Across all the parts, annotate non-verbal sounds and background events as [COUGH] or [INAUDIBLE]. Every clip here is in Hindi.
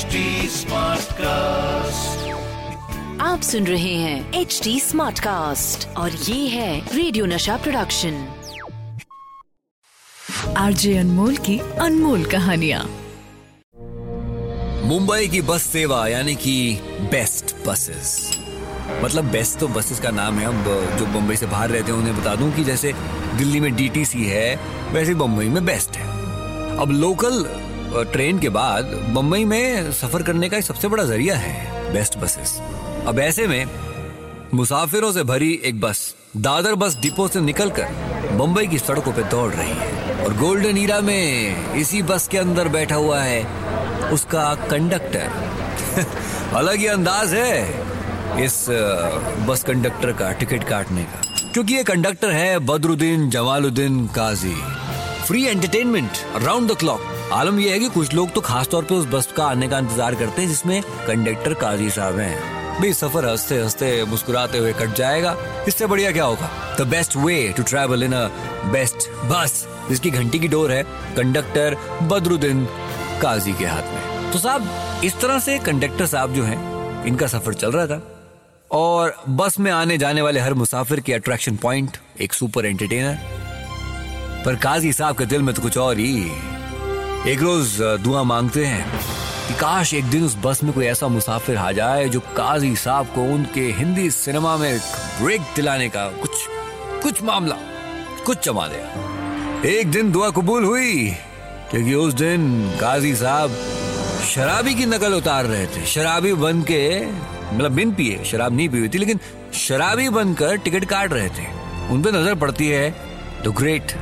HD कास्ट आप सुन रहे हैं एच डी स्मार्ट कास्ट और ये है रेडियो नशा प्रोडक्शन आरजे अनमोल की अनमोल कहानिया। मुंबई की बस सेवा यानी कि बेस्ट बसेस मतलब बेस्ट तो बसेस का नाम है अब जो मुंबई से बाहर रहते हैं उन्हें बता दूँ कि जैसे दिल्ली में डीटीसी है वैसे मुंबई में बेस्ट है। अब लोकल ट्रेन के बाद मुंबई में सफ़र करने का सबसे बड़ा ज़रिया है बेस्ट बसेस। अब ऐसे में मुसाफिरों से भरी एक बस, दादर बस डिपो से निकलकर मुंबई की सड़कों पर दौड़ रही है और गोल्डन ईरा में इसी बस के अंदर बैठा हुआ है उसका कंडक्टर। [LAUGHS] अलग ही अंदाज है इस बस कंडक्टर का टिकट काटने का। क्योंकि ये कंडक्टर है Badruddin Jamaluddin Kazi. Free entertainment around the clock आलम यह है कि कुछ लोग तो खास तौर पे उस बस का आने का इंतज़ार करते हैं, जिसमें कंडक्टर काजी साहब हैं। भाई सफ़र हँसते हँसते मुस्कुराते हुए कट जाएगा। इससे बढ़िया क्या होगा? The best way to travel in BEST bus जिसकी घंटी की डोर है कंडक्टर बदरुद्दीन काजी के हाथ में। तो साहब, इस तरह से कंडक्टर साहब जो हैं, इनका सफ़र चल रहा था। और बस में आने जाने वाले हर मुसाफिर की अट्रैक्शन पॉइंट एक सुपर एंटरटेनर पर काजी साहब के दिल में तो कुछ और ही एक रोज दुआ मांगते हैं कि काश एक दिन उस बस में कोई ऐसा मुसाफिर आ जाए जो काजी साहब को उनके हिंदी सिनेमा में ब्रेक दिलाने का कुछ कुछ मामला, कुछ चमा दे एक दिन दुआ कबूल हुई, क्योंकि उस दिन काजी साहब शराबी की नकल उतार रहे थे। शराबी बन के मतलब बिन पिए, शराब नहीं पी हुई थी, लेकिन शराबी बनकर टिकट काट रहे थे। उन पर नज़र पड़ती है द ग्रेट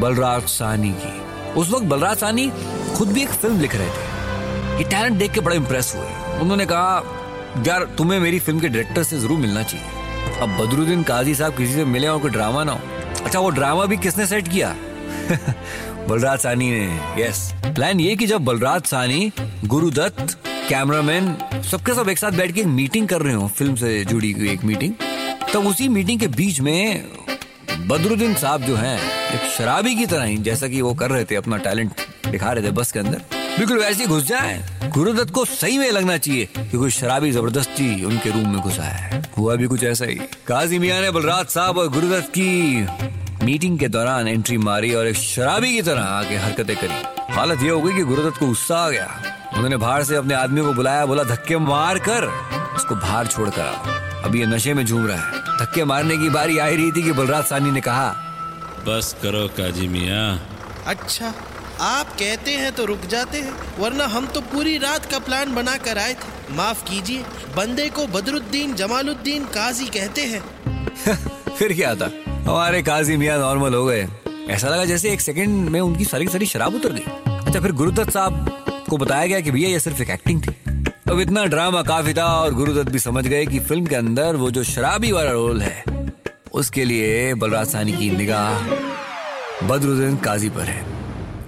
बलराज सानी की। उस वक्त बलराज सानी खुद भी एक फ़िल्म लिख रहे थे। ये टैलेंट देख के बड़े इंप्रेस हुए। उन्होंने कहा, यार, तुम्हें मेरी फ़िल्म के डायरेक्टर से ज़रूर मिलना चाहिए। अब बदरुद्दीन काजी साहब किसी से मिले और कोई ड्रामा ना हो। अच्छा वो ड्रामा भी किसने सेट किया? [LAUGHS] बलराज सानी ने यस प्लान ये कि जब बलराज सानी गुरुदत्त कैमरामैन सबके सब एक साथ बैठ के एक मीटिंग कर रहे हो फ़िल्म से जुड़ी हुई एक मीटिंग तब उसी मीटिंग के बीच में बदरुद्दीन साहब जो हैं, एक शराबी की तरह ही, जैसा कि वो कर रहे थे अपना टैलेंट दिखा रहे थे बस के अंदर, बिल्कुल वैसे ही घुस जाए। गुरुदत्त को सही में लगना चाहिए कि कोई शराबी ज़बरदस्ती उनके रूम में घुसा है। हुआ भी कुछ ऐसा ही। काजी मियाँ ने बलराज साहब और गुरुदत्त की मीटिंग के दौरान एंट्री मारी और एक शराबी की तरह आके हरकतें करी। हालत ये हो गई कि गुरुदत्त को गुस्सा आ गया। उन्होंने बाहर से अपने आदमी को बुलाया, बोला, धक्के मार कर उसको बाहर छोड़ कर आओ ये नशे में झूम रहा है। धक्के मारने की बारी आ रही थी कि बलराज सानी ने कहा बस करो काजी मियाँ। अच्छा आप कहते हैं तो रुक जाते हैं वरना हम तो पूरी रात का प्लान बना कर आए थे। माफ़ कीजिए बंदे को बदरुद्दीन जमालुद्दीन काजी कहते हैं। [LAUGHS] फिर क्या था? हमारे काजी मियाँ नॉर्मल हो गए। ऐसा लगा जैसे एक सेकंड में उनकी सारी सारी शराब उतर गई। अच्छा फिर गुरुदत्त साहब को बताया गया कि भैया ये सिर्फ़ एक एक्टिंग थी। अब इतना ड्रामा काफ़ी था और गुरुदत्त भी समझ गए कि फ़िल्म के अंदर वो जो शराबी वाला रोल है, उसके लिए बलराज सानी की निगाह बदरुद्दीन काजी पर है।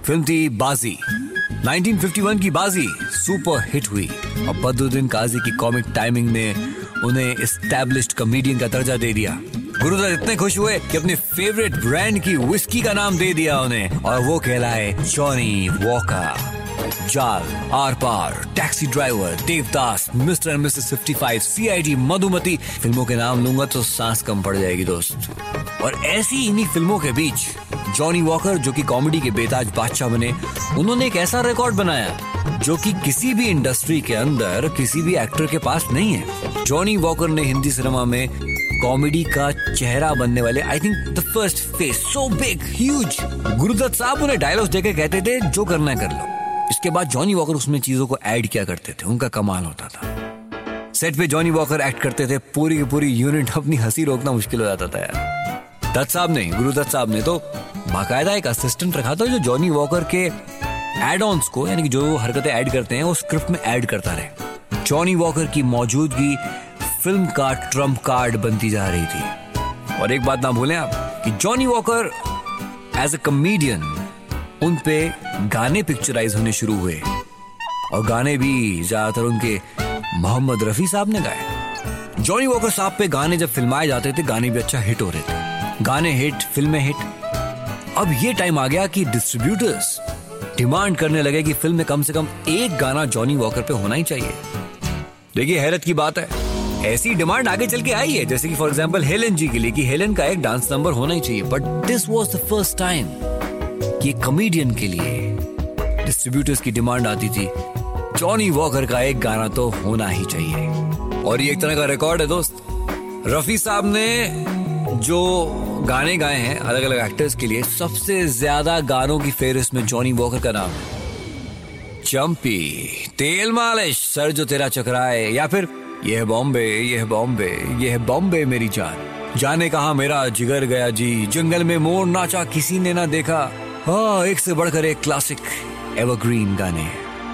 फ़िल्म थी बाजी। 1951 की बाजी सुपर हिट हुई और बदरुद्दीन काजी की कॉमिक टाइमिंग ने उन्हें एस्टैब्लिश्ड कॉमेडियन का दर्जा दे दिया। गुरुदत्त इतने खुश हुए कि अपने फेवरेट ब्रांड की विस्की का नाम दे दिया उन्हें और वो कहलाए Johnny Walker Jaal Aar Paar Taxi Driver, Devdas, Mr and Mrs 55 CID Madhumati, फ़िल्मों के नाम लूँगा तो सांस कम पड़ जाएगी दोस्त। और ऐसी इन्हीं फ़िल्मों के बीच, जॉनी वॉकर, जो कि कॉमेडी के बेताज बादशाह बने, उन्होंने एक ऐसा रिकॉर्ड बनाया, जो कि किसी भी इंडस्ट्री के अंदर किसी भी एक्टर के पास नहीं है। जॉनी वॉकर ने हिंदी सिनेमा में कॉमेडी का चेहरा बनने वाले I think the first face so big huge Guru Dutt साहब उन्हें डायलॉग्स देके कहते थे, जो करना है कर लो। इसके बाद जॉनी वॉकर उसमें चीज़ों को ऐड किया करते थे, उनका कमाल होता था। सेट पे जॉनी वॉकर एक्ट करते थे, पूरी की पूरी यूनिट अपनी हँसी रोकना मुश्किल हो जाता था यार। दत्त साहब ने गुरुदत्त साहब ने तो बाकायदा एक असिस्टेंट रखा था जो जॉनी वॉकर के एड ऑन्स को, यानी जो हरकतें ऐड करते हैं, वो स्क्रिप्ट में ऐड करता रहे। जॉनी वॉकर की मौजूदगी फ़िल्म का ट्रंप कार्ड बनती जा रही थी। और एक बात ना भूलें आप, कि Johnny Walker as a comedian उन पे गाने पिक्चराइज होने शुरू हुए। और गाने भी ज़्यादातर उनके मोहम्मद रफी साहब ने गाए। जॉनी वॉकर साहब पे गाने जब फिल्माए जाते थे, गाने भी अच्छा हिट हो रहे थे। गाने हिट, फ़िल्में हिट। अब ये टाइम आ गया कि डिस्ट्रीब्यूटर्स डिमांड करने लगे कि फ़िल्म में कम से कम एक गाना जॉनी वॉकर पे होना ही चाहिए। देखिए, हैरत की बात है। ऐसी डिमांड आगे चल के आई है, जैसे कि फॉर एग्ज़ाम्पल हेलन जी के लिए कि हेलन का एक डांस नंबर होना ही चाहिए। But this was the first time कि कॉमेडियन के लिए डिस्ट्रीब्यूटर्स की डिमांड आती थी जॉनी वॉकर का एक गाना तो होना ही चाहिए। और ये एक तरह का रिकॉर्ड है, दोस्त। रफी साहब ने जो गाने गाए हैं अलग अलग एक्टर्स के लिए, सबसे ज़्यादा गानों की फेहरिस्त में जॉनी वॉकर का नाम है। चंपी, तेल मालिश, सर जो तेरा चकराए, या फिर, यह बॉम्बे यह बॉम्बे यह बॉम्बे मेरी जान। जाने कहा मेरा जिगर गया जी, जंगल में मोर नाचा किसी ने ना देखा। हाँ एक से बढ़कर एक क्लासिक एवरग्रीन गाने।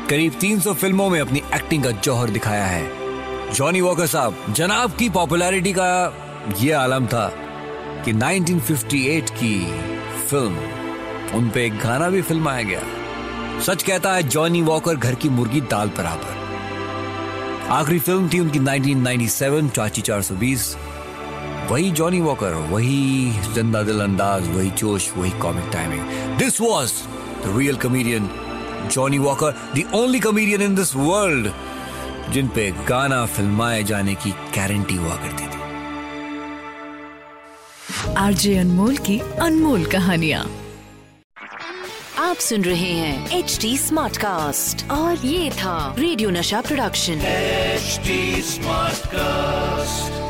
करीब 300 फ़िल्मों में अपनी एक्टिंग का जौहर दिखाया है। जॉनी वॉकर साहब, जनाब की पॉपुलैरिटी का ये आलम था कि 1958 की फ़िल्म उन पे एक गाना भी फिल्माया गया। सच कहता है जॉनी वॉकर घर की मुर्गी दाल बराबर। आखिरी फ़िल्म थी उनकी 1997 चाची 420 वही जॉनी वॉकर वही ज़िंदा दिल अंदाज वही जोश वही comic timing this was the real comedian Johnny Walker the only comedian in this world जिन पे गाना फिल्माए जाने की गारंटी हुआ करती थी. आरजे अनमोल की अनमोल कहानियाँ। आप सुन रहे हैं एच डी स्मार्ट कास्ट और ये था रेडियो नशा प्रोडक्शन एचडी स्मार्ट Smartcast.